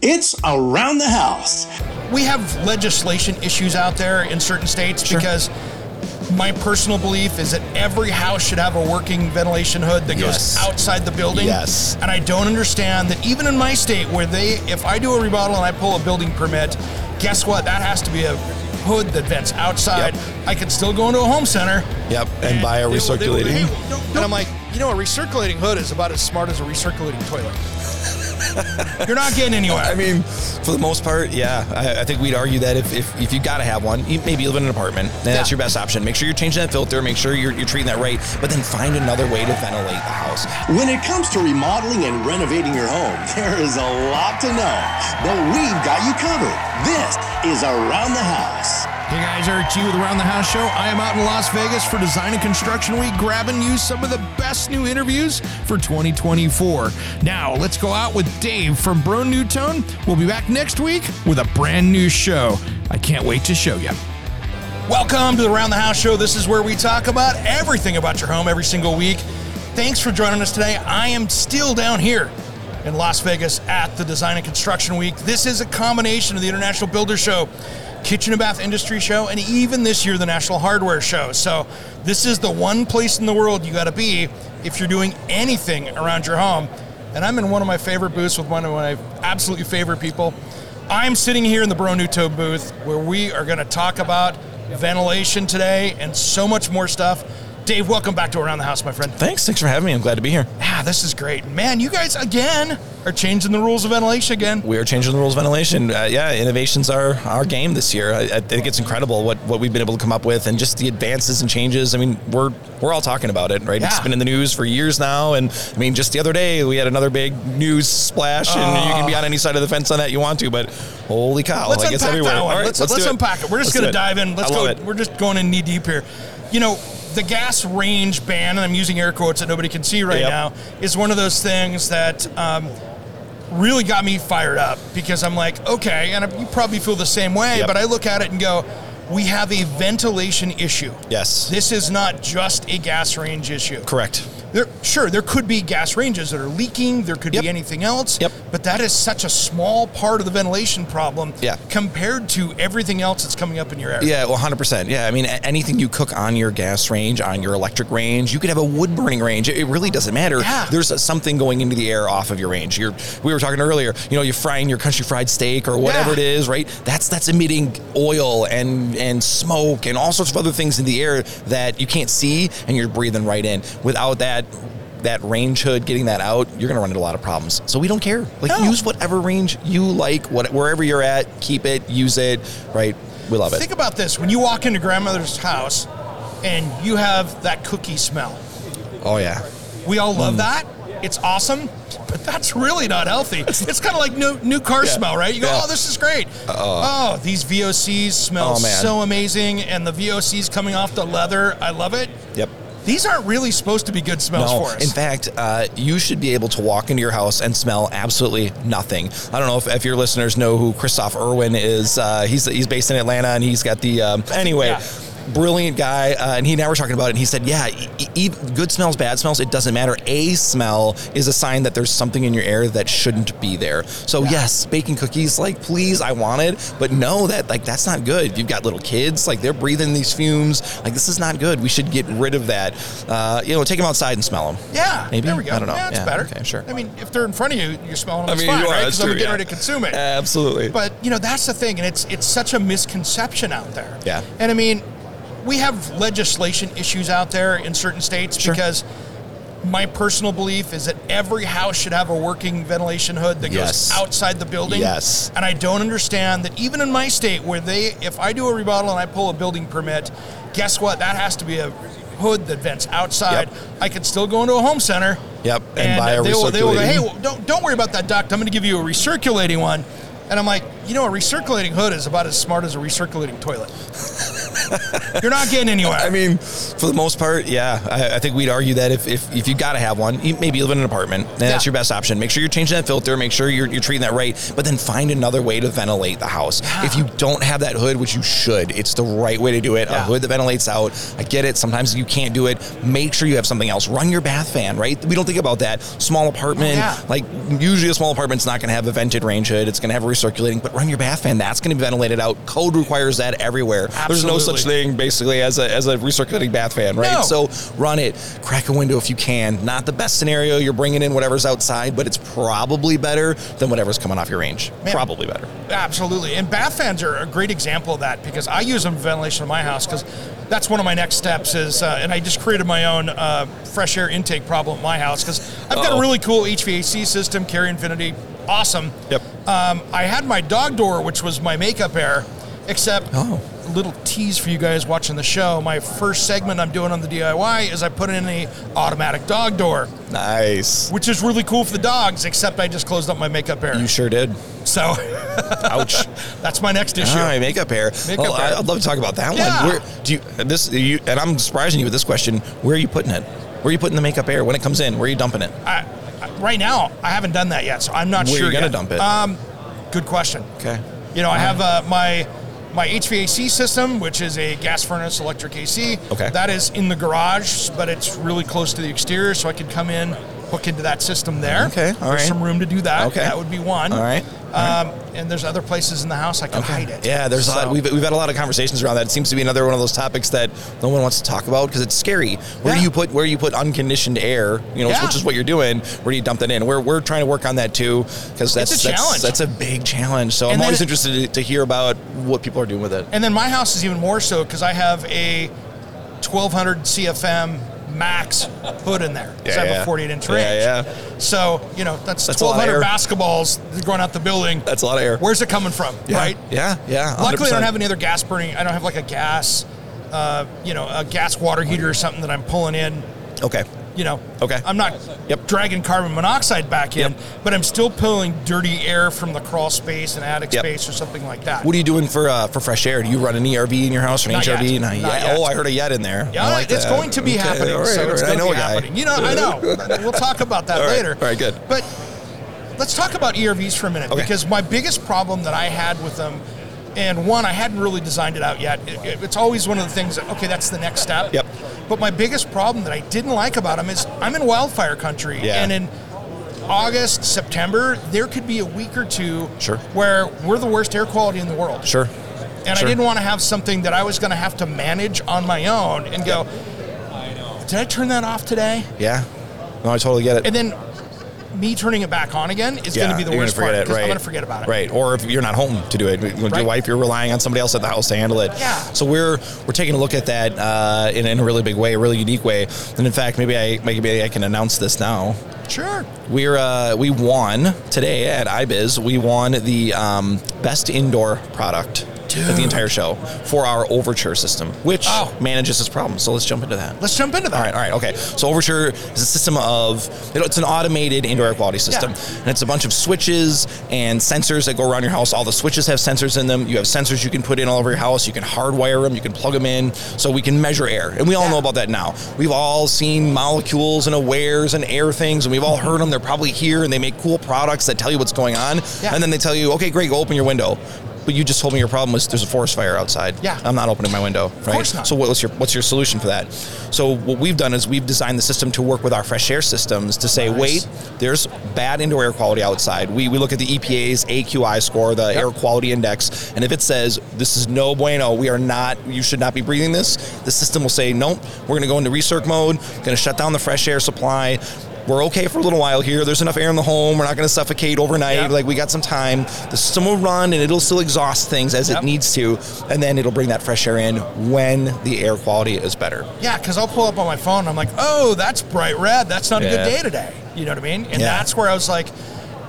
It's around the house. we have legislation issues out there in certain states because my personal belief is that every house should have a working ventilation hood that Yes. goes outside the building. Yes. And I don't understand that even in my state where they if I do a remodel and I pull a building permit, guess what? That has to be a hood that vents outside. Yep. I could still go into a home center. Yep, and buy a they will- they will- recirculating. hey, don't- and I'm like, you know, a recirculating hood is about as smart as a recirculating toilet. You're not getting anywhere. I mean, for the most part, yeah. I, I think we'd argue that if, if, if you got to have one, you, maybe you live in an apartment, then that's your best option. Make sure you're changing that filter, make sure you're, you're treating that right, but then find another way to ventilate the house. When it comes to remodeling and renovating your home, there is a lot to know, but we've got you covered. This is Around the House. Hey guys, Eric G with Around the House Show. I am out in Las Vegas for Design and Construction Week, grabbing you some of the best new interviews for 2024. Now, let's go out with Dave from Broan-NuTone. We'll be back next week with a brand new show. I can't wait to show you. Welcome to the Around the House Show. This is where we talk about everything about your home every single week. Thanks for joining us today. I am still down here in Las Vegas at the Design and Construction Week. This is a combination of the International Builder Show, Kitchen and Bath Industry Show, and even this year, the National Hardware Show. So, this is the one place in the world you got to be if you're doing anything around your home. And I'm in one of my favorite booths with one of my absolutely favorite people. I'm sitting here in the Broan-NuTone booth where we are going to talk about ventilation today and so much more stuff. Dave, welcome back to Around the House, my friend. Thanks. Thanks for having me. I'm glad to be here. Ah, this is great. Man, you guys again are changing the rules of ventilation again. We are changing the rules of ventilation. Uh, yeah, innovations are our game this year. I, I think it's incredible what, what we've been able to come up with and just the advances and changes. I mean, we're we're all talking about it, right? It's been in the news for years now. And I mean, just the other day, we had another big news splash, and you can be on any side of the fence on that you want to, but holy cow. Let's like it's unpack everywhere. that one. All right, let's let's, it. unpack it. We're just going to dive in. Let's go. it. We're just going in knee deep here. You know, the gas range ban, and I'm using air quotes that nobody can see right Yep. now, is one of those things that um, really got me fired up because I'm like, okay, and you probably feel the same way, Yep. but I look at it and go, we have a ventilation issue. Yes. This is not just a gas range issue. Correct. There, sure, there could be gas ranges that are leaking. There could Yep. be anything else. Yep. But that is such a small part of the ventilation problem Yeah. compared to everything else that's coming up in your air. Yeah, well, 100%. Yeah, I mean, anything you cook on your gas range, on your electric range, you could have a wood burning range. It it really doesn't matter. Yeah. There's something going into the air off of your range. You're, we were talking earlier, you know, you're frying your country fried steak or whatever Yeah. it is, right? That's that's emitting oil and, and smoke and all sorts of other things in the air that you can't see and you're breathing right in. Without that, that range hood getting that out, you're gonna run into a lot of problems. So we don't care. Like No. use whatever range you like, what, wherever you're at, keep it, use it, right? We love it. Think about this: when you walk into grandmother's house and you have that cookie smell, Oh yeah. we all Mm. love that. It's awesome, but that's really not healthy. It's kind of like new new car Yeah. smell, right? You go, Yeah. oh, this is great. oh, these VOCs smell Oh, so amazing, and the VOCs coming off the leather, I love it. Yep. These aren't really supposed to be good smells No, for us. in fact, uh, you should be able to walk into your house and smell absolutely nothing. I don't know if, if your listeners know who Christoph Irwin is. Uh, he's he's based in Atlanta and he's got the um, anyway. Yeah. Brilliant guy, uh, and he and I were talking about it. And he said, "Yeah, e- e- good smells, bad smells, it doesn't matter. A smell is a sign that there's something in your air that shouldn't be there. So yes, baking cookies, like please, I want it, but know that like that's not good. You've got little kids, like they're breathing these fumes. Like this is not good. We should get rid of that. Uh, you know, take them outside and smell them. yeah, Maybe? there we go. I don't know. Yeah, that's Yeah, better. okay, sure. I mean, if they're in front of you, you're smelling them. I mean, fine, you are, right? Because I'm getting yeah. ready to consume it. Absolutely. But you know, that's the thing, and it's it's such a misconception out there. Yeah. And I mean, we have legislation issues out there in certain states Sure. because my personal belief is that every house should have a working ventilation hood that Yes. goes outside the building. Yes. And I don't understand that even in my state where they if I do a remodel and I pull a building permit, guess what? That has to be a hood that vents outside. Yep. I could still go into a home center. Yep, and buy a they will, they will go, recirculating- hey, well, don't don't worry about that duct. I'm going to give you a recirculating one. And I'm like, you know, a recirculating hood is about as smart as a recirculating toilet. You're not getting anywhere. I mean, for the most part, yeah. I, I think we'd argue that if, if, if you got to have one, you maybe live in an apartment, then that's your best option. Make sure you're changing that filter, make sure you're, you're treating that right, but then find another way to ventilate the house. If you don't have that hood, which you should, it's the right way to do it. A hood that ventilates out. I get it. Sometimes you can't do it. Make sure you have something else. Run your bath fan, right? We don't think about that. Small apartment, yeah. like usually a small apartment's not going to have a vented range hood. It's going to have a recirculating, but run your bath fan. That's going to be ventilated out. Code requires that everywhere. There's no such thing basically as a, as a recirculating bath fan, right? No. So run it, crack a window if you can. Not the best scenario. You're bringing in whatever's outside, but it's probably better than whatever's coming off your range. Man. Probably better. Absolutely. And bath fans are a great example of that because I use them for ventilation in my house because that's one of my next steps is, uh, and I just created my own uh, fresh air intake problem at my house because I've got Uh-oh. a really cool HVAC system, Carrier Infinity, awesome. Yep. Um, I had my dog door, which was my makeup air, except Oh. a little tease for you guys watching the show. My first segment I'm doing on the DIY is I put in the automatic dog door, Nice. which is really cool for the dogs, except I just closed up my makeup air. You sure did. so Ouch. that's my next issue. All right, makeup hair. Makeup well, hair. I'd love to talk about that Yeah. one. Where do you this you and I'm surprising you with this question. Where are you putting it? Where are you putting the makeup air when it comes in? Where are you dumping it? I- right now, I haven't done that yet, so I'm not Where sure. you gonna yet. dump it? Um, good question. Okay. You know, I have uh, my my HVAC system, which is a gas furnace electric AC. Okay. That is in the garage, but it's really close to the exterior, so I could come in, hook into that system there. Okay, all There's right. some room to do that. Okay. That would be one. All right, Um, and there's other places in the house I can hide it. Yeah, there's a lot. We've, we've had a lot of conversations around that. It seems to be another one of those topics that no one wants to talk about because it's scary. Where Yeah. do you put where you put unconditioned air? You know, Yeah. which is what you're doing. Where do you dump that in? We're, we're trying to work on that too because that's a that's, challenge. that's a big challenge. So And I'm always it- interested to, to hear about what people are doing with it. And then my house is even more so because I have a 1200 CFM max hood in there. 'cause I have Yeah, a 48 inch range. Yeah, yeah. So, you know, that's, That's a lot of 1200 basketballs going out the building. That's a lot of air. Where's it coming from? yeah. Right? Yeah, yeah. Luckily, I don't have any other gas burning. I don't have like a gas, uh, you know, a gas water heater or something that I'm pulling in. Okay. You know, Okay. I'm not Yep. dragging carbon monoxide back in, Yep. but I'm still pulling dirty air from the crawl space and attic Yep. space or something like that. What are you doing for uh, for fresh air? Do you run an ERV in your house or an Not HRV? yet. Not Not yet. yet. Oh, I heard a yet in there. Yeah, like it's that. going to be Okay, happening. right, so it's right. I know a guy. happening. You know, I know. we'll talk about that All right, later. all right, good. But let's talk about ERVs for a minute Okay. because my biggest problem that I had with them, and one I hadn't really designed it out yet. It- it- it's always one of the things that okay, that's the next step. Yep. But my biggest problem that I didn't like about them is I'm in wildfire country, Yeah. and in August, September, there could be a week or two Sure. where we're the worst air quality in the world. Sure. And Sure. I didn't want to have something that I was going to have to manage on my own and go, did I turn that off today? Yeah. No, I totally get it. And then me turning it back on again is going to be the worst part. it, right? I'm going to forget about it. Right, or if you're not home to do it, with your wife, you're relying on somebody else at the house to handle it. Yeah. So we're we're taking a look at that uh, in, in a really big way, a really unique way. And in fact, maybe I maybe I can announce this now. Sure. We're uh, we won today at IBIZ. We won the um, best indoor product at the entire show for our Overture system, which Oh. manages this problem. So let's jump into that. Let's jump into that. All right, all right, okay. So Overture is a system of, it's an automated indoor air quality system. Yeah. And it's a bunch of switches and sensors that go around your house. All the switches have sensors in them. You have sensors you can put in all over your house. You can hardwire them. You can plug them in. So we can measure air. And we all Yeah. know about that now. We've all seen Molekules and Awairs and Airthings, and we've all heard them. They're probably here, and they make cool products that tell you what's going on. Yeah. And then they tell you, okay, great, go open your window. But you just told me your problem was there's a forest fire outside. Yeah. I'm not opening my window. Right? Of course not. So what's your what's your solution for that? So what we've done is we've designed the system to work with our fresh air systems to say, Nice. wait, there's bad indoor air quality outside. We, we look at the EPA's AQI score, the air quality index, and if it says this is no bueno, we are not, you should not be breathing this, the system will say, nope, we're going to go into recirc mode, going to shut down the fresh air supply. We're okay for a little while here. There's enough air in the home. We're not going to suffocate overnight. Yep. Like we got some time. The system will run and it'll still exhaust things as Yep. it needs to, and then it'll bring that fresh air in when the air quality is better. Yeah, because I'll pull up on my phone and I'm like, oh, that's bright red. That's not a good day today. You know what I mean? And Yeah. that's where I was like,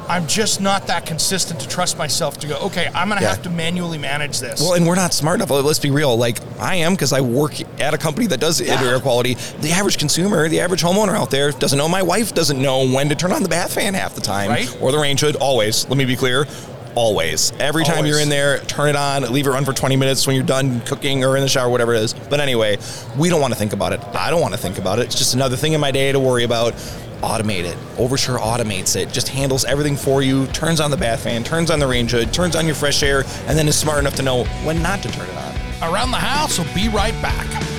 I'm just not that consistent to trust myself to go, okay, I'm going to Yeah. have to manually manage this. Well, and we're not smart enough. Let's be real. Like I am because I work at a company that does indoor air quality. The average consumer, the average homeowner out there doesn't know. My wife doesn't know when to turn on the bath fan half the time, Right. Or the range hood. Always. Let me be clear. Always. Every time Always. you're in there, turn it on, leave it run for 20 minutes when you're done cooking or in the shower, whatever it is. But anyway, we don't want to think about it. I don't want to think about it. It's just another thing in my day to worry about. Automate it. Overture automates it. Just handles everything for you. Turns on the bath fan, turns on the range hood, turns on your fresh air, and then is smart enough to know when not to turn it on. Around the House will be right back.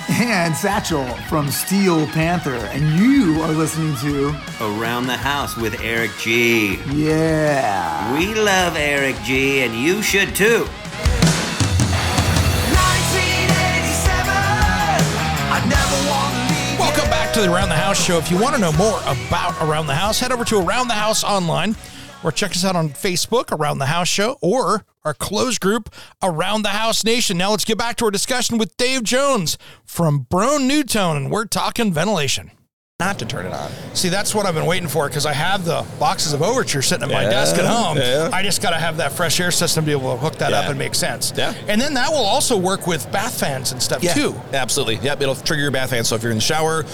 And Satchel from Steel Panther, and you are listening to Around the House with Eric G. Yeah. We love Eric G, and you should too. 1987, I never want to leave. Welcome back to the Around the House show. If you want to know more about Around the House, head over to Around the House online or check us out on Facebook, Around the House show, or our closed group, Around the House Nation. Now let's get back to our discussion with Dave Jones from Broan-NuTone, and we're talking ventilation. Not to turn it on. See, that's what I've been waiting for because I have the boxes of Overture sitting at my Yeah, desk at home. yeah. I just got to have that fresh air system to be able to hook that up and make sense. Yeah. And then that will also work with bath fans and stuff Yeah, too. absolutely. Yep, it'll trigger your bath fan. So if you're in the shower,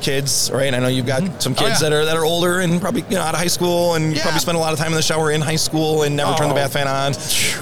kids, right? I know you've got some Oh, kids yeah. that are that are older and probably you know out of high school, and you Yeah. probably spend a lot of time in the shower in high school and never turn the Oh. bath fan on.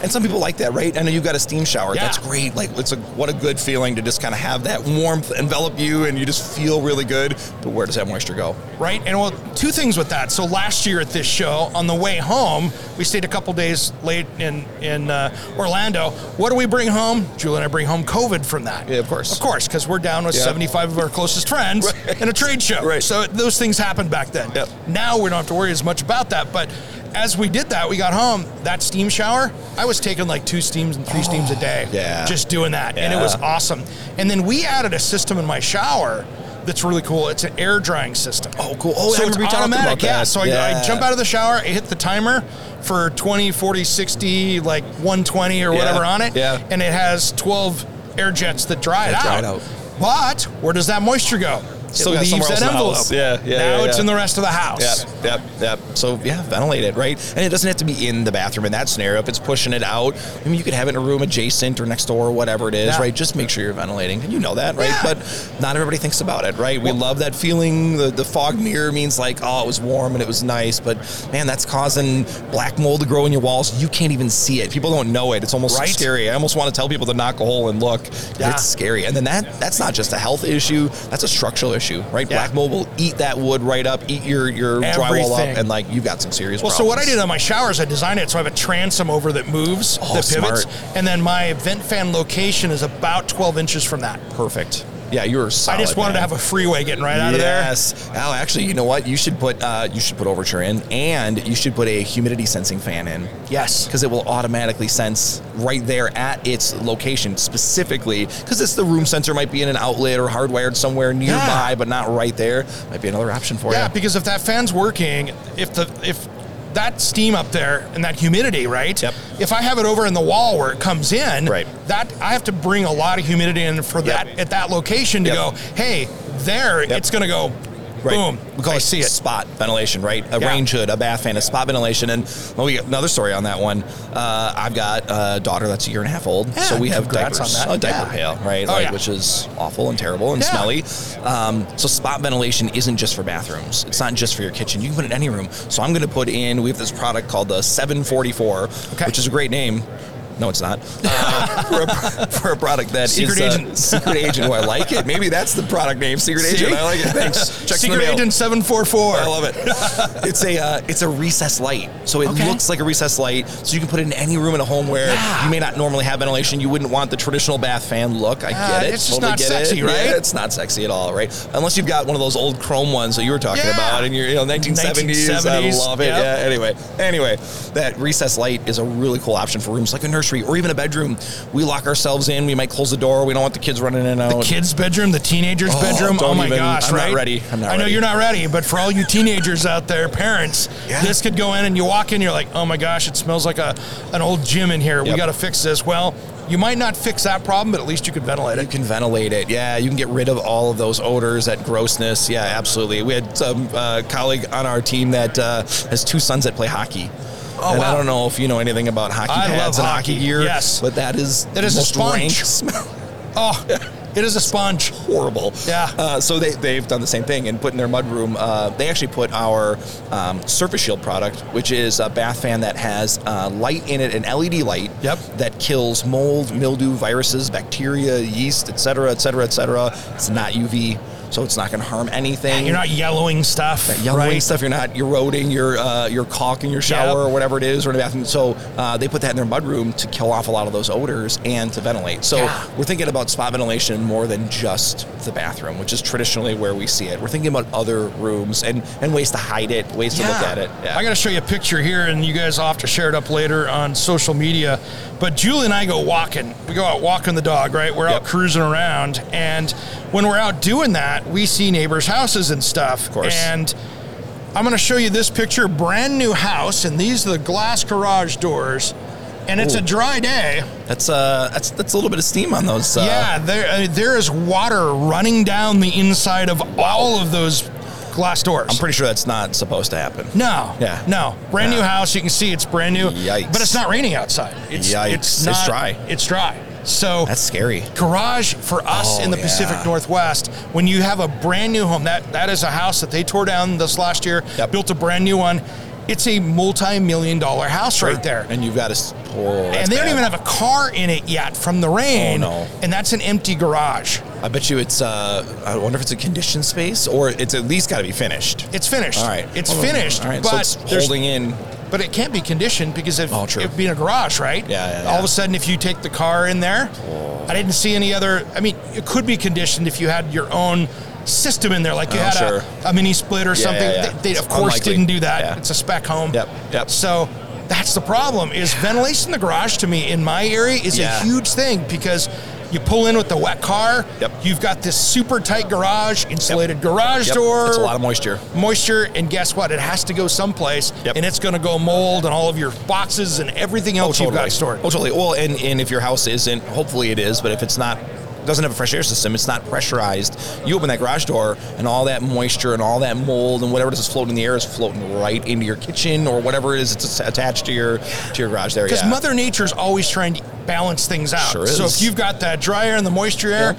And some people like that, right? I know you've got a steam shower. Yeah. That's great. Like it's a what a good feeling to just kind of have that warmth envelop you, and you just feel really good. But where does that moisture go? right? And well, two things with that. So last year at this show, on the way home, we stayed a couple days late in in uh, Orlando. What do we bring home? Julie and I bring home COVID from that. Yeah, of course. of course, because we're down with Yeah. 75 of our closest friends Right. In a trade show. Right. So those things happened back then. Yep. Now we don't have to worry as much about that, but. As we did that, we got home. That steam shower, I was taking like two steams and three steams a oh, day. Oh, yeah. Just doing that. And it was awesome. And then we added a system in my shower that's really cool. It's an air drying system. Oh, cool. Oh, I so it's you talking automatic. Yeah. So I, I jump out of the shower, I hit the timer for 20, 40, 60, like 120 or Yeah. whatever on it. Yeah. And it has 12 air jets that dry it out. dry it out. But where does that moisture go? It got leaves that else in the envelope. house. Yeah, yeah, Now yeah, it's yeah. in the rest of the house. Yep, yep, yep. So yeah, ventilate it, right? And it doesn't have to be in the bathroom in that scenario. If it's pushing it out, I mean, you could have it in a room adjacent or next door or whatever it is, Yeah. right? Just make sure you're ventilating, and you know that, right? Yeah. But not everybody thinks about it, right? We love that feeling. The, the fog mirror means like, oh, it was warm and it was nice, but man, that's causing black mold to grow in your walls. You can't even see it. People don't know it. It's almost Right. scary. I almost want to tell people to knock a hole and look. Yeah. It's scary. And then that that's not just a health issue. That's a structural issue, right? Yeah. Black mold will eat that wood right up, eat your your drywall up, and like you've got some serious. Well, so what I did on my showers, I designed it so I have a transom over that moves, Oh, that pivots, smart. and then my vent fan location is about 12 inches from that. perfect. Yeah, you were solid. I just wanted to have a freeway getting right out of there. Yes. Oh, actually, you know what? You should put uh, you should put Overture in, and you should put a humidity sensing fan in. Yes. because it will automatically sense right there at its location specifically. Because it's the room sensor might be in an outlet or hardwired somewhere nearby, Yeah. but not right there. Might be another option for Yeah, you. Yeah, because if that fan's working, if the if that steam up there and that humidity, right? Yep. If I have it over in the wall where it comes in, Right. That I have to bring a lot of humidity in for that at that location to Yep. go. Hey, there, Yep. it's going to go. Right. Boom. We call I it see it. spot ventilation, right? A Yeah. range hood, a bath fan, a spot ventilation. And well, we got another story on that one. Uh, I've got a daughter that's a year and a half old. Yeah, so we have diapers. on that. A diaper Yeah. pail, right? Oh, like. Which is awful and terrible and smelly. Um, so spot ventilation isn't just for bathrooms. It's not just for your kitchen. You can put it in any room. So I'm going to put in, we have this product called the 744, Okay. which is a great name. No, it's not. Uh, for, a, for a product that is Secret uh, agent. secret agent. Oh, I like it. Maybe that's the product name. Secret See? agent. I like it. Thanks. The Secret. Agent 744. I love it. it's a uh, it's a recessed light, so it Okay. looks like a recessed light. So you can put it in any room in a home where Yeah. you may not normally have ventilation. You wouldn't want the traditional bath fan look. I get it. it's totally not get sexy, it. right? Yeah, it's not sexy at all, right? Unless you've got one of those old chrome ones that you were talking Yeah. about in your you know 1970s. 1970s, I love it. yep. Yeah. Anyway, anyway, that recessed light is a really cool option for rooms like a nursery or even a bedroom. We lock ourselves in. We might close the door. We don't want the kids running in and out. The kids' bedroom, the teenagers' Oh, bedroom. Oh my even- gosh, I'm not ready. I'm not I know ready. you're not ready, but for all you teenagers out there, parents, Yeah. this could go in and you walk in, you're like, oh my gosh, it smells like a an old gym in here. We got to fix this. Well, you might not fix that problem, but at least you could ventilate it. You can ventilate it. Yeah, you can get rid of all of those odors, that grossness. Yeah, absolutely. We had some uh, colleague on our team that uh, has two sons that play hockey. Oh, and I don't know if you know anything about hockey I pads and hockey, hockey gear. yes. but that is It is a sponge. smell. Oh, it is a sponge. Horrible. Yeah. Uh, so they, they've done the same thing and put in their mudroom. Uh, they actually put our um, Surface Shield product, which is a bath fan that has uh, light in it, an LED light. Yep. That kills mold, mildew, viruses, bacteria, yeast, etc., etc., et cetera, et cetera. It's not UV, so it's not going to harm anything. You're not yellowing stuff. yellowing right? stuff. You're not eroding your uh, your caulk in your shower Yep. or whatever it is or in the bathroom. So uh, they put that in their mudroom to kill off a lot of those odors and to ventilate. So Yeah. we're thinking about spot ventilation more than just the bathroom, which is traditionally where we see it. We're thinking about other rooms and, and ways to hide it, ways to look at it. Yeah. I got to show you a picture here, and you guys will have to share it up later on social media. But Julie and I go walking. We go out walking the dog, right? We're out cruising around, and when we're out doing that, we see neighbors' houses and stuff. Of course. And I'm going to show you this picture, brand new house, and these are the glass garage doors. And it's a dry day. that's uh that's that's a little bit of steam on those. Uh, yeah, there uh, there is water running down the inside of all of those glass doors. I'm pretty sure that's not supposed to happen. No. Yeah. No. Brand new house. You can see it's brand new. Yikes. But it's not raining outside. It's Yikes. It's, It's dry. It's dry. So That's scary. garage for us Oh, in the yeah. Pacific Northwest, when you have a brand new home, that that is a house that they tore down this last year, Yep. built a brand new one. It's a multi-million dollar house right there. And you've got to. Oh, and they don't even have a car in it yet from the rain. Oh, no. And that's an empty garage. I bet you it's. Uh, I wonder if it's a conditioned space or it's at least got to be finished. It's finished. All right. It's Hold on. finished. All right. But so it's there's- holding in. But it can't be conditioned because if Oh, true. it being a garage, right? Yeah, yeah, All of yeah. a sudden, if you take the car in there, I didn't see any other. I mean, it could be conditioned if you had your own system in there, like you Oh, had sure. a, a mini split or something. yeah, yeah. They, they, of It's course, unlikely. didn't do that. Yeah. It's a spec home. Yep, yep. So that's the problem. Is ventilation in the garage to me in my area is Yeah. a huge thing because. You pull in with the wet car. Yep. You've got this super tight garage, insulated garage Yep. door. It's a lot of moisture. moisture, and guess what? It has to go someplace, Yep. and it's going to go mold and all of your boxes and everything oh, else you've got stored. Oh, totally. Well, and, and if your house isn't, hopefully it is, but if it's not, doesn't have a fresh air system, it's not pressurized. You open that garage door, and all that moisture and all that mold and whatever is floating in the air is floating right into your kitchen or whatever it is that's attached to your to your garage there. Because yeah. Mother Nature's always trying to balance things out. Sure So if you've got that dry air and the moisture air,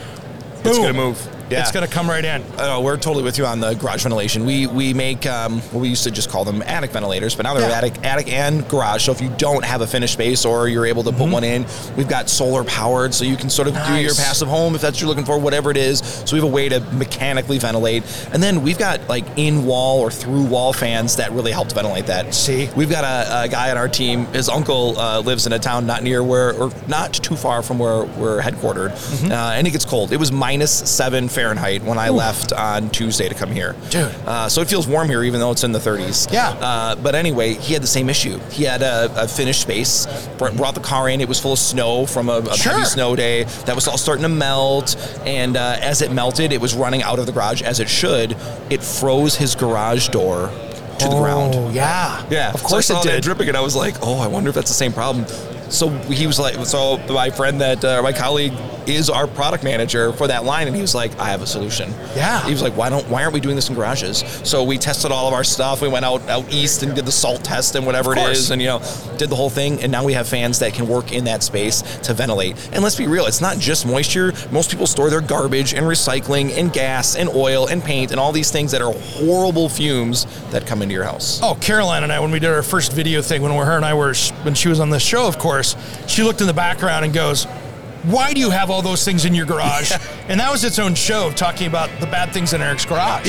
It's boom, gonna move. Yeah. It's going to come right in. Uh, we're totally with you on the garage ventilation. We we make um, well, we used to just call them attic ventilators, but now they're Yeah. attic attic and garage. So if you don't have a finished space or you're able to put one in, we've got solar powered, so you can sort of do your passive home if that's what you're looking for, whatever it is. So we have a way to mechanically ventilate, and then we've got like in wall or through wall fans that really help to ventilate that. See? we've got a, a guy on our team. His uncle uh, lives in a town not near where or not too far from where we're headquartered, Mm-hmm. uh, and it gets cold. It was minus seven Fahrenheit when I left on Tuesday to come here. Dude. Uh, so it feels warm here, even though it's in the 30s. Yeah. Uh, but anyway, he had the same issue. He had a, a finished space, brought the car in. It was full of snow from a, a Sure. heavy snow day. That was all starting to melt. And uh, as it melted, it was running out of the garage as it should. It froze his garage door to the ground. Oh, yeah. Yeah, Of course so I it saw that did. dripping, and I was like, "Oh, I wonder if that's the same problem." So he was like, "So my friend that uh, my colleague is our product manager for that line," and he was like, "I have a solution." Yeah. he was like, "Why don't? Why aren't we doing this in garages?" So we tested all of our stuff. We went out out east and did the salt test and whatever it is, and you know, did the whole thing. And now we have fans that can work in that space to ventilate. And let's be real, it's not just moisture. Most people store their garbage and recycling and gas and oil and paint and all these things that are horrible fumes that come into your house. Oh, Caroline and I, when we did our first video thing, when her and I were, when she was on the show, of course, she looked in the background and goes, "Why do you have all those things in your garage?" And that was its own show, talking about the bad things in Eric's garage.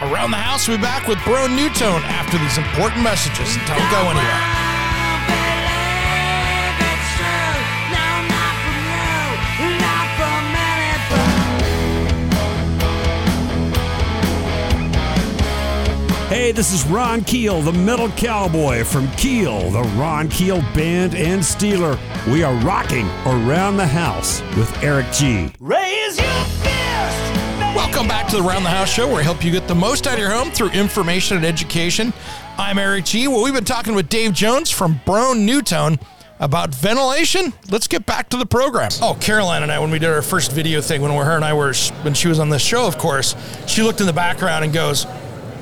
Around the house, we'll be back with Broan-NuTone after these important messages. Don't go anywhere. Hey, this is Ron Keel, the Metal Cowboy from Keel, the Ron Keel Band and Steeler. We are rocking around the house with Eric G. Raise your fist! Welcome back to the Round the House Show, where we help you get the most out of your home through information and education. I'm Eric G. Well, we've been talking with Dave Jones from Broan-NuTone about ventilation. Let's get back to the program. Oh, Caroline and I, when we did our first video thing, when her and I were, when she was on this show, of course, she looked in the background and goes,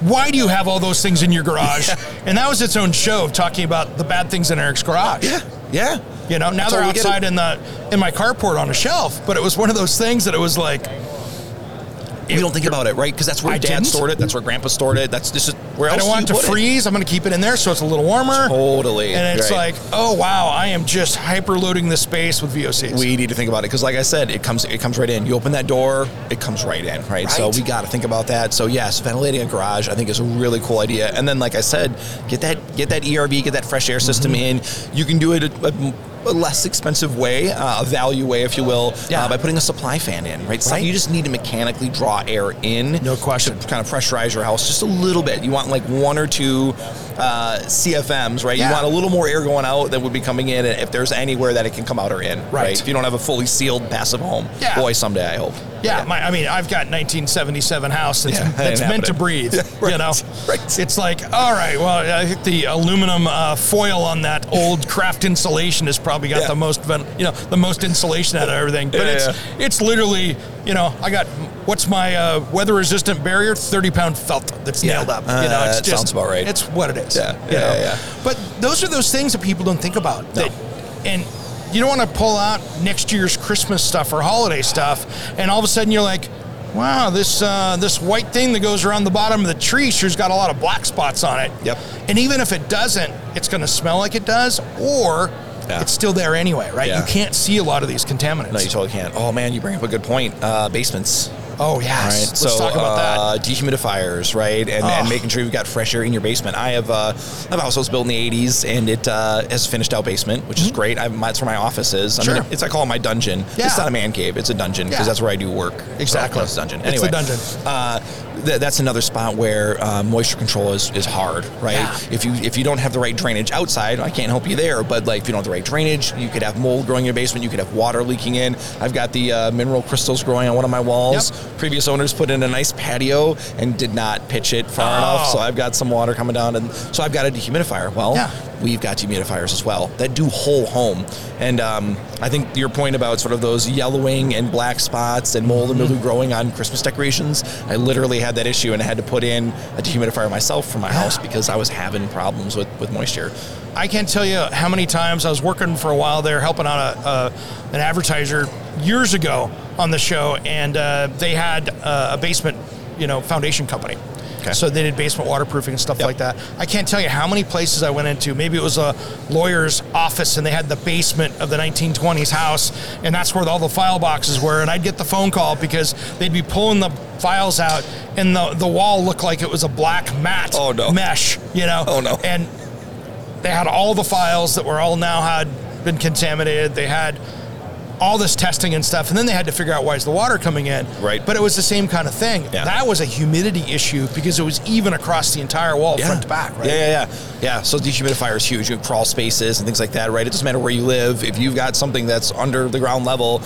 why do you have all those things in your garage? And that was its own show, of talking about the bad things in Eric's garage. Yeah, yeah. You know, now I they're totally get it. outside in the in my carport on a shelf, but it was one of those things that it was like You don't think about it, right? Because that's where I Dad didn't. stored it. That's where Grandpa stored it. That's just where else. I don't want it to freeze. I'm going to keep it in there so it's a little warmer. Totally, And it's right. like, oh wow, I am just hyperloading the space with VOCs. We need to think about it because, like I said, it comes it comes right in. You open that door, it comes right in, right? So we got to think about that. So yes, ventilating a garage, I think, is a really cool idea. And then, like I said, get that get that ERV, get that fresh air system Mm-hmm. in. You can do it a less expensive way, uh, a value way, if you will, Yeah. uh, by putting a supply fan in, right? So Right. you just need to mechanically draw air in, No question. to kind of pressurize your house just a little bit. You want like one or two uh, CFMs, right? Yeah. You want a little more air going out than would be coming in, and if there's anywhere that it can come out or in, Right. If you don't have a fully sealed passive home, Yeah. boy, someday I hope. Yeah, my, I mean, I've got 1977 house that's, Yeah, that's meant to breathe. Yeah, right, You know, right. It's like, all right, well, I think the aluminum uh, foil on that old kraft insulation has probably got Yeah. the most, you know, the most insulation out of everything. But Yeah, it's yeah. it's literally, you know, I got what's my uh, weather resistant barrier? 30 pound felt that's Yeah. nailed up. Uh, you know, it's that just sounds about right. It's what it is. Yeah, yeah, yeah, yeah. But those are those things that people don't think about. That, and you don't want to pull out next year's Christmas stuff or holiday stuff, and all of a sudden you're like, wow, this uh, this white thing that goes around the bottom of the tree sure's got a lot of black spots on it. Yep. And even if it doesn't, it's going to smell like it does, or Yeah. it's still there anyway, right? Yeah. You can't see a lot of these contaminants. No, you totally can't. Oh man, you bring up a good point. Uh, basements. oh yes. Right, Let's so talk about that. uh, dehumidifiers, right, and, and Oh. making sure you've got fresh air in your basement. I have, uh, I have a house that was built in the '80s, and it uh, has a finished out basement, which is great. I, that's where my office is. I Mm-hmm. Sure. mean, it's I call it my dungeon. Yeah. It's not a man cave; it's a dungeon because Yeah. that's where I do work. Exactly. It's a dungeon. Anyway, It's a dungeon. Uh, th- that's another spot where uh, moisture control is, is hard, right? Yeah. If you if you don't have the right drainage outside, I can't help you there. But like if you don't have the right drainage, you could have mold growing in your basement. You could have water leaking in. I've got the uh, mineral crystals growing on one of my walls. Previous owners put in a nice patio and did not pitch it far Oh. enough, so I've got some water coming down, and so I've got a dehumidifier. Well, Yeah. We've got dehumidifiers as well that do whole home. And um, I think your point about sort of those yellowing and black spots and mold and mildew growing on Christmas decorations, I literally had that issue and I had to put in a dehumidifier myself for my house because I was having problems with, with moisture. I can't tell you how many times I was working for a while there, helping out a, a an advertiser years ago on the show, and uh, they had uh, a basement, you know, foundation company. Okay. So they did basement waterproofing and stuff Yep. like that. I can't tell you how many places I went into. Maybe it was a lawyer's office, and they had the basement of the 1920s house, and that's where all the file boxes were. And I'd get the phone call because they'd be pulling the files out, and the the wall looked like it was a black mat Oh, no. mesh, you know. Oh, no. And they had all the files that were all now had been contaminated. They had all this testing and stuff, and then they had to figure out why is the water coming in. Right. But it was the same kind of thing. Yeah. That was a humidity issue because it was even across the entire wall, front to back. Right. Yeah, yeah, yeah. Yeah, so dehumidifier is huge. You have crawl spaces and things like that, right? It doesn't matter where you live. If you've got something that's under the ground level,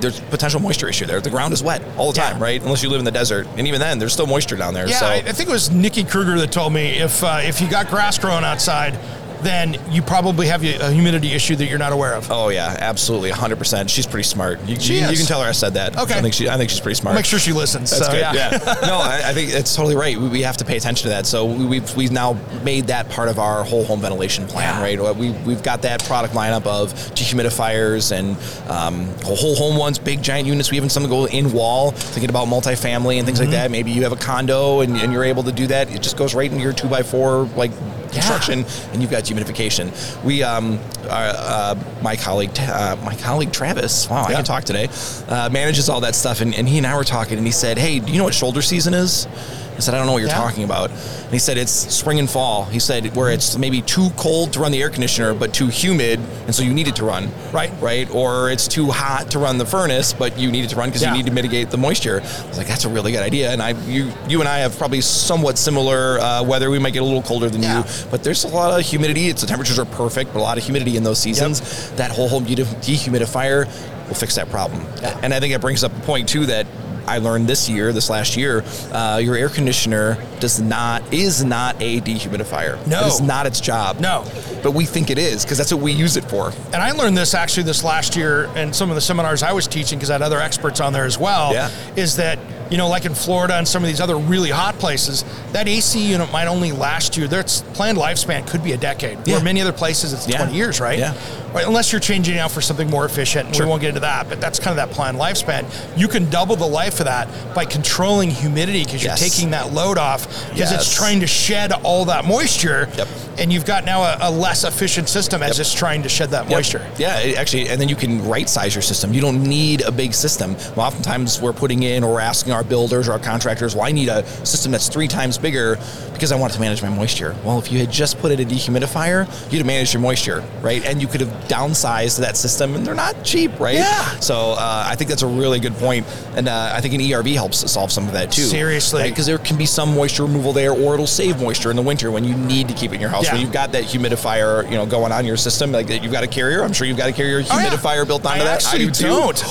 there's potential moisture issue there. The ground is wet all the Yeah. time, right? Unless you live in the desert. And even then, there's still moisture down there. Yeah, so I, I think it was Nikki Krueger that told me if uh, if you got grass growing outside, then you probably have a humidity issue that you're not aware of. Oh yeah, absolutely, 100. percent She's pretty smart. You, She you, you can tell her I said that. Okay. I think she. I think she's pretty smart. Make sure she listens. That's so, good. Yeah. Yeah. no, I, I think it's totally right. We, we have to pay attention to that. So we, we've we've now made that part of our whole home ventilation plan, Yeah. right? We we've got that product lineup of dehumidifiers and um, whole home ones, big giant units. We even some go in wall, thinking about multifamily and things Mm-hmm. like that. Maybe you have a condo and, and you're able to do that. It just goes right into your two by four like construction, and you've got humidification. We, um, our, uh, my colleague, uh, my colleague Travis, wow, I Yeah. can talk today, uh, manages all that stuff, and, and he and I were talking, and he said, "Hey, do you know what shoulder season is?" I said, "I don't know what you're Yeah. talking about." And he said, "It's spring and fall." He said, "Where it's maybe too cold to run the air conditioner, but too humid, and so you need it to run." Right. Right. Or it's too hot to run the furnace, but you need it to run because Yeah. you need to mitigate the moisture. I was like, "That's a really good idea." And I, you, you and I have probably somewhat similar uh, weather. We might get a little colder than Yeah. you, but there's a lot of humidity. It's the temperatures are perfect, but a lot of humidity in those seasons. That whole home dehumidifier will fix that problem. And I think it brings up a point too that I learned this year, this last year, uh, your air conditioner does not is not a dehumidifier. No. it's not its job. No. but we think it is because that's what we use it for. And I learned this actually this last year in some of the seminars I was teaching because I had other experts on there as well. Yeah. Is that, you know, like in Florida and some of these other really hot places, that AC unit might only last you, their planned lifespan could be a decade. Yeah. Where many other places it's Yeah. 20 years, right? Yeah. Right, Unless you're changing out for something more efficient. Sure. We won't get into that, but that's kind of that planned lifespan. You can double the life of that by controlling humidity because you're taking that load off because it's trying to shed all that moisture. Yep. And you've got now a, a less efficient system as it's trying to shed that moisture. Yeah, it actually, and then you can right size your system. You don't need a big system. Well, oftentimes we're putting in or we're asking our builders or our contractors, well, I need a system that's three times bigger because I want to manage my moisture. Well, if you had just put in a dehumidifier, you'd have managed your moisture, right? And you could have downsized that system, and they're not cheap, right? Yeah. So uh, I think that's a really good point, and uh, I think an ERV helps solve some of that too. Seriously. because there can be some moisture removal there, or it'll save moisture in the winter when you need to keep it in your house. Yeah. You've got that humidifier, you know, going on your system, like you've got a carrier. I'm sure you've got a carrier Oh, yeah. humidifier built onto I that. I do don't.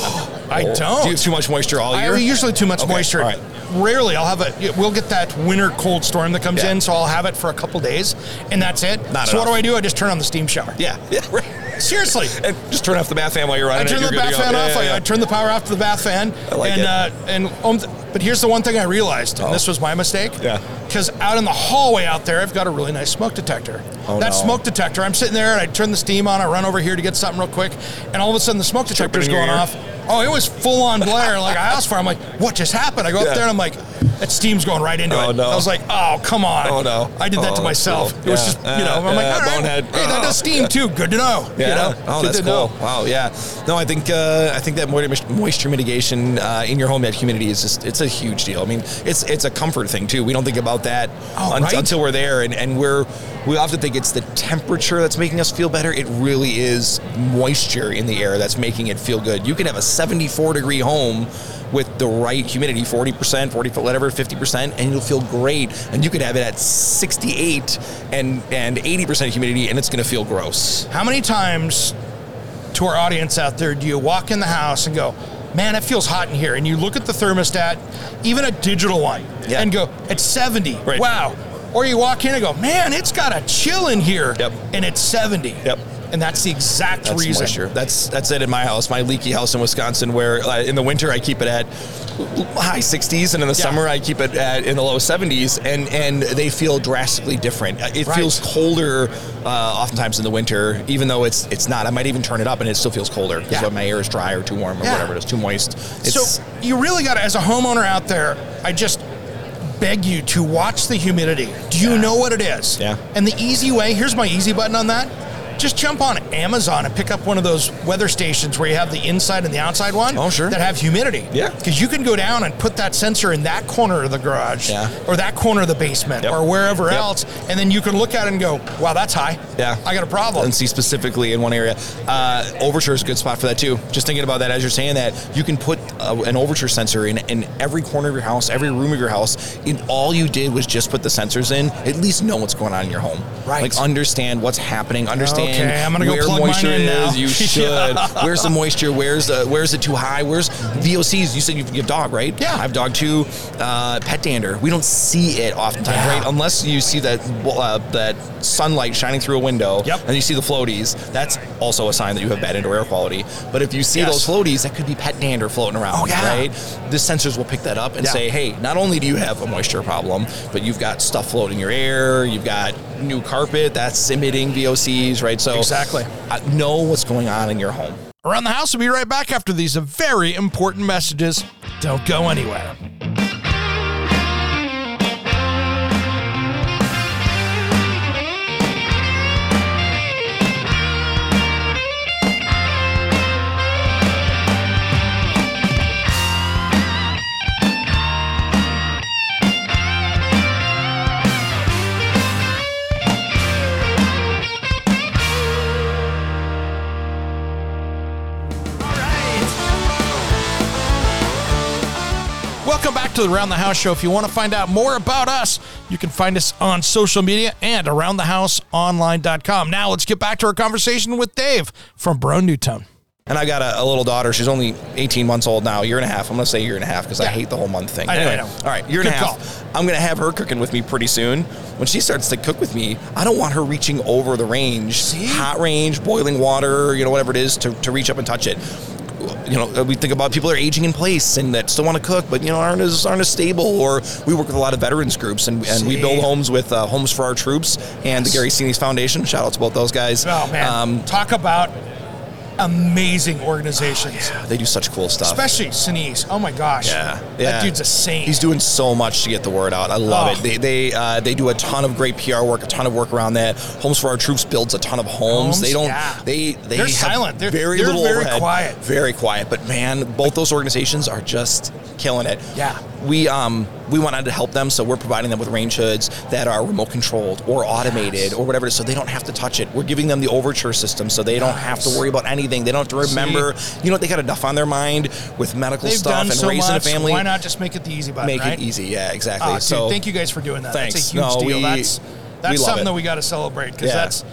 I Oh. don't. Do you have too much moisture all I year? have usually too much Okay, moisture. right. Rarely, I'll have a. We'll get that winter cold storm that comes Yeah. in, so I'll have it for a couple days, and that's it. Not so what do. I do? I just turn on the steam shower. Yeah, yeah, right. Seriously. And just turn off the bath fan while you're running. I turn it. the bath fan Yeah, off. yeah, I. I turn the power off to the bath fan. I like and, it. Uh, and um, but here's the one thing I realized, and Oh. this was my mistake. Yeah. Because out in the hallway out there, I've got a really nice smoke detector. Oh, that no. smoke detector, I'm sitting there and I turn the steam on. I run over here to get something real quick, and all of a sudden the smoke detector's in going ear. off. Oh, it was full on blare like a house fire. I'm like, what just happened? I go Yeah. up there and I'm like, that steam's going right into Oh, it. no. I was like, oh, come on. Oh, no. I did that Oh, to myself. cool. It was Yeah. just, you know, I'm Yeah, like, all right, bonehead. hey, that does steam too. Good to know. Yeah. You know? Oh, Good that's to cool. know. Wow. Yeah. No, I think uh, I think that moisture moisture mitigation uh, in your home at humidity is just it's a huge deal. I mean, it's it's a comfort thing too. We don't think about that Oh, un- right. until we're there, and, and we're we often think it's the temperature that's making us feel better. It really is moisture in the air that's making it feel good. You can have a 74 degree home with the right humidity 40% 40 whatever 50% and you'll feel great and you could have it at 68 and and 80% humidity and it's going to feel gross How many times to our audience out there do you walk in the house and go, man, it feels hot in here? And you look at the thermostat, even a digital one, Yeah. and go, it's 70. Right. Wow. Or you walk in and go, man, it's got a chill in here. Yep. And it's 70. Yep. And that's the exact That's reason. moisture. That's that's it in my house, my leaky house in Wisconsin, where uh, in the winter I keep it at high 60s, and in the Yeah. summer I keep it at in the low 70s, and and they feel drastically different. Uh, It Right. feels colder, uh, oftentimes in the winter, even though it's it's not. I might even turn it up, and it still feels colder because Yeah. my air is dry or too warm or Yeah. whatever it is, too moist. It's, so you really got to, as a homeowner out there, I just beg you to watch the humidity. Do you Yeah. know what it is? Yeah. And the easy way, here's my easy button on that. Just jump on Amazon and pick up one of those weather stations where you have the inside and the outside one. Oh, sure. That have humidity. Yeah. Because you can go down and put that sensor in that corner of the garage. Yeah. Or that corner of the basement Yep. or wherever Yep. else. And then you can look at it and go, wow, that's high. Yeah. I got a problem. and see specifically in one area. Uh, overture is a good spot for that too. Just thinking about that as you're saying that, you can put uh, an overture sensor in in every corner of your house, every room of your house. And all you did was just put the sensors in. At least know what's going on in your home. Right. Like understand what's happening. Understand Okay, I'm gonna go where plug mine moisture in is. now. You should. Yeah. Where's the moisture? Where's the where's it too high? Where's VOCs? You said you, you have dog, right? Yeah. I have dog too. Uh, pet dander. We don't see it oftentimes, Yeah. right? Unless you see that uh, that sunlight shining through a window Yep. and you see the floaties, that's also a sign that you have bad indoor air quality. But if you see Yes. those floaties, that could be pet dander floating around, Oh, yeah. right? The sensors will pick that up and Yeah. say, hey, not only do you have a moisture problem, but you've got stuff floating in your air, you've got new carpet that's emitting VOCs, right? So Exactly. uh, know what's going on in your home. Around the house, we'll be right back after these very important messages. Don't go anywhere. To the Around the House show. If you want to find out more about us, you can find us on social media and aroundthehouseonline.com. Now let's get back to our conversation with Dave from Broan-NuTone. And I got a, a little daughter. She's only 18 months old now, year and a half. I'm going to say year and a half because I hate the whole month thing. I know, I anyway, know. all right, year and a half. I'm going to have her cooking with me pretty soon. When she starts to cook with me, I don't want her reaching over the range, hot range, boiling water, you know, whatever it is, to, to reach up and touch it. You know, we think about people that are aging in place and that still want to cook, but you know aren't as aren't as stable. Or we work with a lot of veterans groups, and, and we build homes with uh, Homes for Our Troops and the Gary Sinise Foundation. Shout out to both those guys. Oh, man. Um, Talk about amazing organizations, they do such cool stuff. especially Sinise. Oh, my gosh. Yeah, That yeah. dude's a saint. He's doing so much to get the word out. I love Oh. it. They they uh, they do a ton of great PR work, a ton of work around that. Homes for Our Troops builds a ton of homes. Homes? they don't. Yeah. They they They're silent. They're- very they're little very overhead. quiet. Very quiet. But man, both those organizations are just killing it. Yeah. We um we wanted to help them, so we're providing them with range hoods that are remote controlled or automated or whatever, it is, so they don't have to touch it. We're giving them the overture system, so they don't have to worry about anything. They don't have to remember. You know, they got enough on their mind with medical They've stuff and so raising much. a family. Why not just make it the easy button? Make right? it easy. Yeah, exactly. Dude, so thank you guys for doing that. Thanks. That's a huge No, deal. we- that's that's something it. that we got to celebrate because Yeah. that's.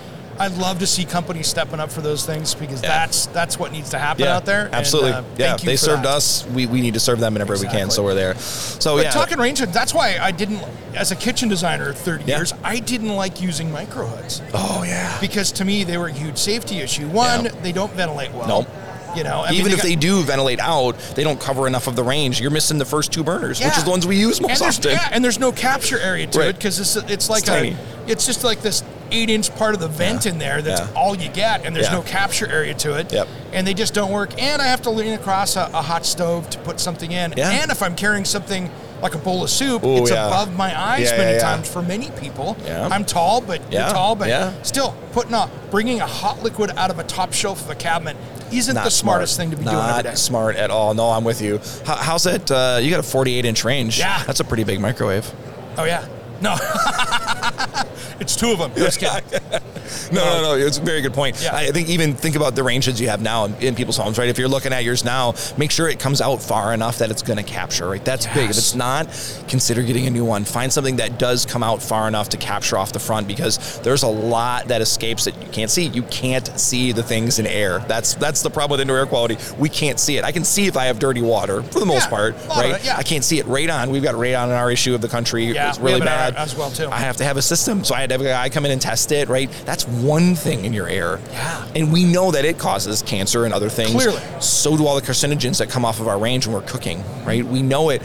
I'd love to see companies stepping up for those things because that's that's what needs to happen yeah, out there. and, Absolutely. uh, yeah, thank you they served that. us. We, we need to serve them every way we can. So we're there. So But yeah, talking range that's why I didn't, as a kitchen designer, 30 Yeah. years, I didn't like using micro hoods oh yeah. because to me they were a huge safety issue. One, Yeah. they don't ventilate well. Nope. You know, I mean, Even if got- they do ventilate out, they don't cover enough of the range. You're missing the first two burners, which is the ones we use most and often. Yeah, and there's no capture area to Right. it because it's it's like It's a tiny. it's just like this eight inch part of the vent Yeah. in there that's Yeah. all you get, and there's Yeah. no capture area to it. Yep. And they just don't work. And I have to lean across a, a hot stove to put something in. And if I'm carrying something like a bowl of soup, Ooh, it's above my eyes many times for many people. I'm tall, but you're tall, but still putting a bringing a hot liquid out of a top shelf of a cabinet isn't Not the smartest smart. thing to be Not doing day. smart at all. No, I'm with you. How, how's that? Uh, you got a 48 inch range. Yeah. That's a pretty big microwave. Oh yeah. No. it's two of them. No, no, no. It's a very good point. Yeah. I think even think about the ranges you have now in, in people's homes, right? If you're looking at yours now, make sure it comes out far enough that it's going to capture, right? That's big. If it's not, consider getting a new one. Find something that does come out far enough to capture off the front because there's a lot that escapes that you can't see. You can't see the things in air. That's that's the problem with indoor air quality. We can't see it. I can see if I have dirty water for the most Yeah, part, a lot of right? it, yeah. I can't see it. Radon. We've got radon in our issue of the country. Yeah, it's really have as well, too. I have to have a system. So I had to have a guy come in and test it, right? That's one thing in your air. Yeah. And we know that it causes cancer and other things. Clearly. So do all the carcinogens that come off of our range when we're cooking, right? We know it.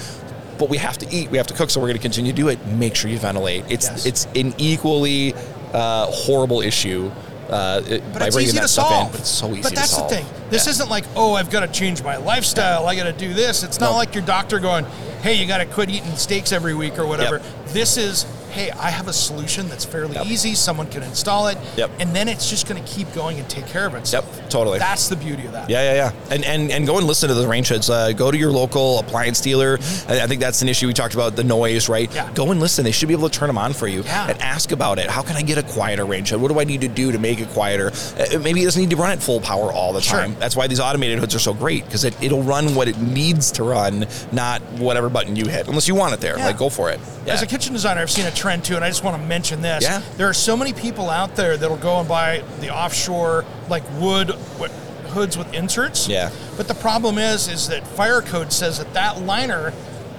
But we have to eat, we have to cook, so we're going to continue to do it. Make sure you ventilate. It's Yes. it's an equally uh, horrible issue uh, it- But by it's easy that to solve. in. But it's so easy But that's the thing. This Yeah. isn't like, oh, I've got to change my lifestyle. I got to do this. It's not No. like your doctor going, hey, you got to quit eating steaks every week or whatever. Yep. This is, hey, I have a solution that's fairly Yep. easy. Someone can install it. Yep. And then it's just going to keep going and take care of itself. Yep, totally. That's the beauty of that. Yeah, yeah, yeah. And and and go and listen to the range hoods. Uh, go to your local appliance dealer. I, I think that's an issue. We talked about the noise, right? Mm-hmm. Yeah. Go and listen. They should be able to turn them on for you Yeah. and ask about it. How can I get a quieter range hood? What do I need to do to make it quieter? Uh, maybe it doesn't need to run at full power all the Sure. time. That's why these automated hoods are so great because it, it'll run what it needs to run, not whatever button you hit. Unless you want it there, Yeah. like go for it. As a kitchen designer, I've seen a trend too, and I just want to mention this. Yeah. There are so many people out there that'll go and buy the offshore, like wood what, hoods with inserts. Yeah. But the problem is, is that fire code says that that liner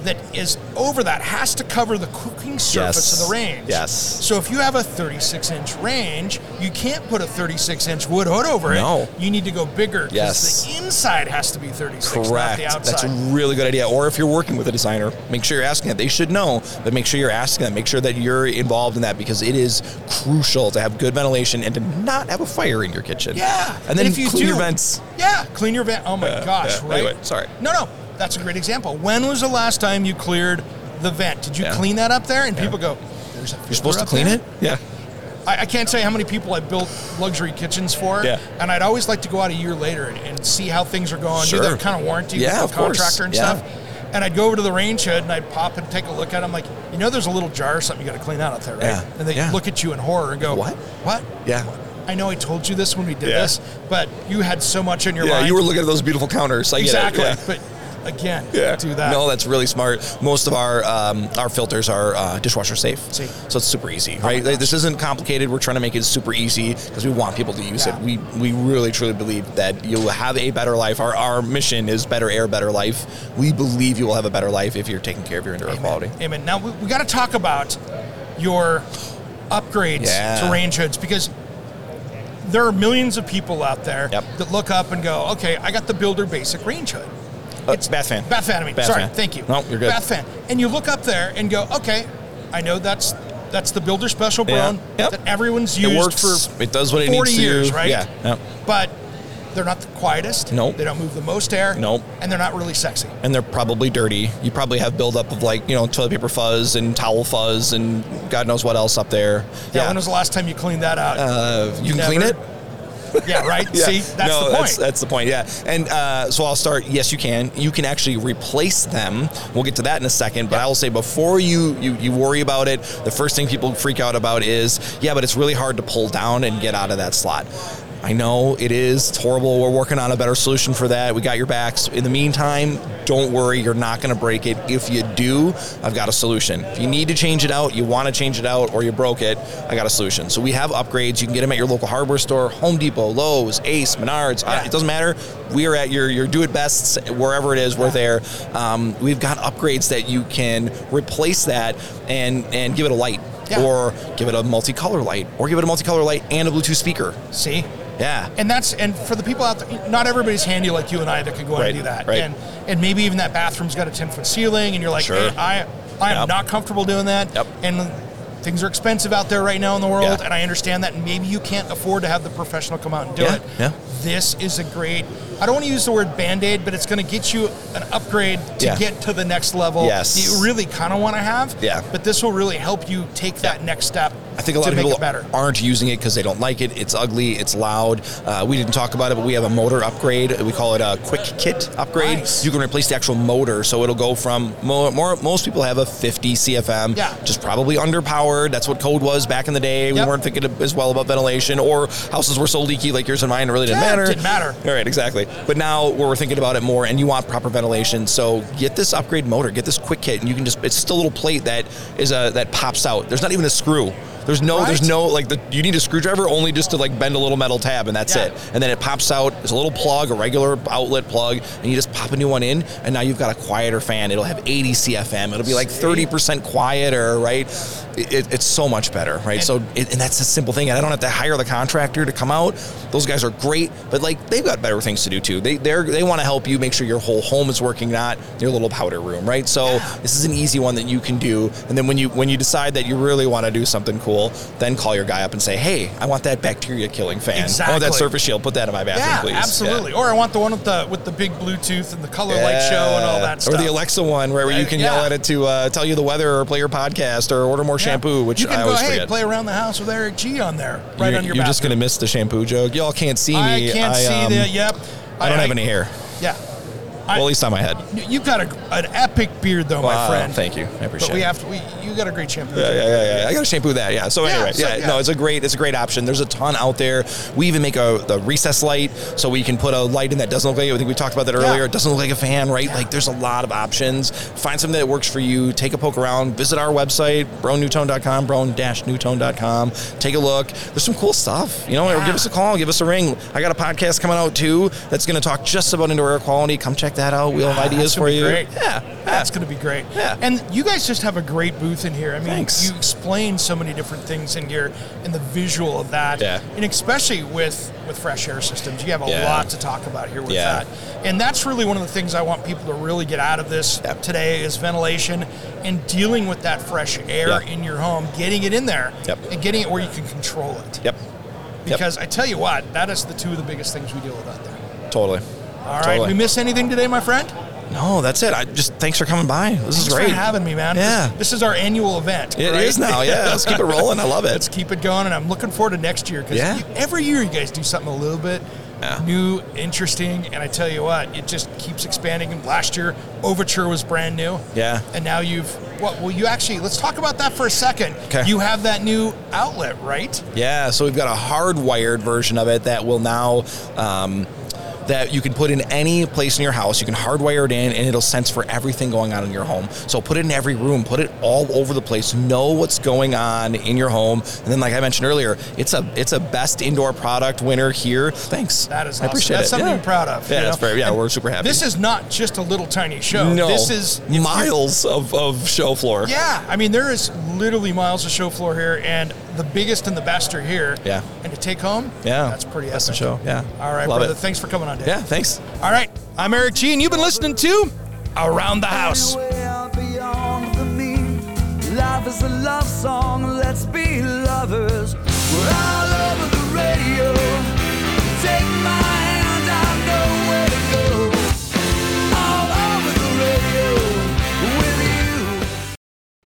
that is over that has to cover the cooking surface Yes. of the range. Yes. So if you have a 36 inch range, you can't put a 36 inch wood hood over No. it. You need to go bigger. Yes. The inside has to be 36, not Correct. the outside. That's a really good idea. Or if you're working with a designer, make sure you're asking that. They should know, but make sure you're asking them. Make sure that you're involved in that because it is crucial to have good ventilation and to not have a fire in your kitchen. Yeah. And then if you clean do, your vents. Yeah, clean your vent. Oh my Yeah, gosh, yeah. right? Anyway, sorry. No, no. That's a great example. When was the last time you cleared the vent? Did you Yeah. clean that up there? And people go, there's a You're supposed to clean there?" it? Yeah. I, I can't tell you how many people I built luxury kitchens for. Yeah. And I'd always like to go out a year later and, and see how things are going, Sure. do that kind of warranty Yeah, with the course. contractor and Yeah. stuff. And I'd go over to the range hood and I'd pop and take a look at them like, you know, there's a little jar or something you got to clean out out there, right? Yeah. And they Yeah. look at you in horror and go, What? What? Yeah. I know I told you this when we did Yeah. this, but you had so much in your Yeah, mind. you were looking at those beautiful counters. I get it. exactly. Yeah. But again do that. No, that's really smart. Most of our um, our filters are uh, dishwasher safe, See. Oh so it's super easy, right? Like, this isn't complicated. We're trying to make it super easy because we want people to use Yeah. it. We we really truly believe that you'll have a better life. Our our mission is better air, better life. We believe you will have a better life if you're taking care of your indoor air quality. Amen. Now we, we got to talk about your upgrades Yeah. to range hoods because there are millions of people out there Yep. that look up and go, "Okay, I got the Builder Basic range hood." It's bath fan. Bath fan, I mean. Bath Sorry, fan. thank you. No, you're good. Bath fan. And you look up there and go, okay, I know that's that's the Builder Special Yeah. Broan Yep. that everyone's used It works. for It does what it needs to. years, right? Yeah. Yep. But they're not the quietest. Nope. They don't move the most air. Nope. And they're not really sexy. and they're probably dirty. You probably have buildup of like you know toilet paper fuzz and towel fuzz and God knows what else up there. Yeah. When was the last time you cleaned that out? uh, you can Never. clean it. yeah, right? See, that's no, the point. That's, that's the point. Yeah, and uh, so I'll start. Yes, you can. You can actually replace them. We'll get to that in a second. But I will say before you, you you worry about it, the first thing people freak out about is yeah, but it's really hard to pull down and get out of that slot. I know it is. It's horrible. We're working on a better solution for that. We got your backs. In the meantime, don't worry. You're not going to break it. If you do, I've got a solution. If you need to change it out, you want to change it out, or you broke it, I got a solution. So we have upgrades. You can get them at your local hardware store, Home Depot, Lowe's, Ace, Menards. Uh, it doesn't matter. We are at your your do it best wherever it is. We're there. Um, we've got upgrades that you can replace that and and give it a light. Yeah. Or give it a multicolor light, or give it a multicolor light and a Bluetooth speaker. See? Yeah. And that's and for the people out there, not everybody's handy like you and I that can go out Right, and do that. right. And and maybe even that bathroom's got a ten foot ceiling, and you're like, Sure. "Hey, I I am Yep. not comfortable doing that. Yep. And things are expensive out there right now in the world, Yeah. and I understand that. And maybe you can't afford to have the professional come out and do Yeah, it. yeah. This is a great. I don't want to use the word band aid, but it's going to get you an upgrade to Yeah. get to the next level. Yes. that You really kind of want to have. Yeah. But this will really help you take that next step. I think a lot of people aren't using it because they don't like it. It's ugly. It's loud. Uh, we didn't talk about it, but we have a motor upgrade. We call it a quick kit upgrade. Nice. You can replace the actual motor, so it'll go from more. more most people have a 50 CFM, Yeah. just probably underpowered. That's what code was back in the day. We Yep. weren't thinking as well about ventilation, or houses were so leaky like yours and mine. It really didn't Yeah, matter. didn't matter. All right, exactly. But now we're thinking about it more, and you want proper ventilation. So get this upgrade motor, get this quick kit, and you can just—it's just a little plate that is a that pops out. There's not even a screw. There's no, there's no like the you need a screwdriver only just to like bend a little metal tab, and that's Yeah. it. And then it pops out. There's a little plug, a regular outlet plug, and you just pop a new one in, and now you've got a quieter fan. It'll have 80 CFM. It'll be like 30% quieter, right? It, it- it's so much better, right? And- so it, and that's a simple thing. And I don't have to hire the contractor to come out. Those guys are great, but like they've got better things to do too. They they they want to help you make sure your whole home is working, not your little powder room, right? So this is an easy one that you can do. And then when you when you decide that you really want to do something cool, then call your guy up and say, hey, I want that bacteria killing fan. I want that surface shield. Put that in my bathroom, Yeah, please. absolutely. Yeah. Or I want the one with the with the big Bluetooth and the color light show and all that stuff. Or the Alexa one where, where you can Yeah. yell at it to uh, tell you the weather or play your podcast or order more Yeah. shampoo, which you can I go, always hey, forget. play around the house with Eric G on there, right you're, on your. You're just gonna miss the shampoo joke. Y'all can't see me. I can't see um, that. Yep. I don't have any hair. Yeah. Well, at least on my head. You've got a, an epic beard, though, my friend. Thank you. I appreciate But we it. have to. We, you got a great shampoo. Yeah, yeah, yeah, yeah. I got to shampoo that. Yeah. So Yeah, anyway, so, yeah, yeah. no, it's a great, it's a great option. There's a ton out there. We even make a the recess light, so we can put a light in that doesn't look like. I think we talked about that earlier. Yeah. It doesn't look like a fan, right? Like there's a lot of options. Find something that works for you. Take a poke around. Visit our website, broannutone.com, broan-nutone.com. Take a look. There's some cool stuff. You know, Yeah. give us a call, give us a ring. I got a podcast coming out too that's going to talk just about indoor air quality. Come check that out. We'll have Ah, ideas for you. Great. Yeah, That's going to be great. Yeah. And you guys just have a great booth in here. I mean, Thanks. you explain so many different things in here and the visual of that. Yeah. And especially with with fresh air systems, you have a Yeah. lot to talk about here with Yeah. that. And that's really one of the things I want people to really get out of this Yep. today is ventilation and dealing with that fresh air Yep. in your home, getting it in there Yep. and getting it where you can control it. Yep. Because I tell you what, that is the two of the biggest things we deal with out there. Totally. All right, Totally. we miss anything today, my friend? No, that's it. I just thanks for coming by. This Thanks is great. for having me, man. Yeah. This, this is our annual event. It right? is now. Yeah, let's keep it rolling. I love it. Let's keep it going, and I'm looking forward to next year because Yeah. every year you guys do something a little bit Yeah. new, interesting, and I tell you what, it just keeps expanding. And last year, Overture was brand new. Yeah. And now you've what? Well, you actually let's talk about that for a second. 'Kay. You have that new outlet, right? Yeah, so we've got a hardwired version of it that will now um, that you can put in any place in your house. You can hardwire it in, and it'll sense for everything going on in your home. So put it in every room, put it all over the place. Know what's going on in your home, and then, like I mentioned earlier, it's a it's a best indoor product winner here. Thanks. That is I awesome. appreciate That's it. something yeah. to be proud of. Yeah, that's know? very. Yeah, And we're super happy. This is not just a little tiny show. no, This is miles of, of show floor. Yeah, I mean there is literally miles of show floor here, and the biggest and the best are here. Yeah. and to take home, Yeah. that's pretty Best in epic. show. Yeah. All right, Love brother. it. Thanks for coming on, Dave. Yeah, thanks. All right, I'm Eric G, and you've been listening to Around the House. Way out beyond the mean. Life is a love song, let's be lovers. We're all over the radio. Take my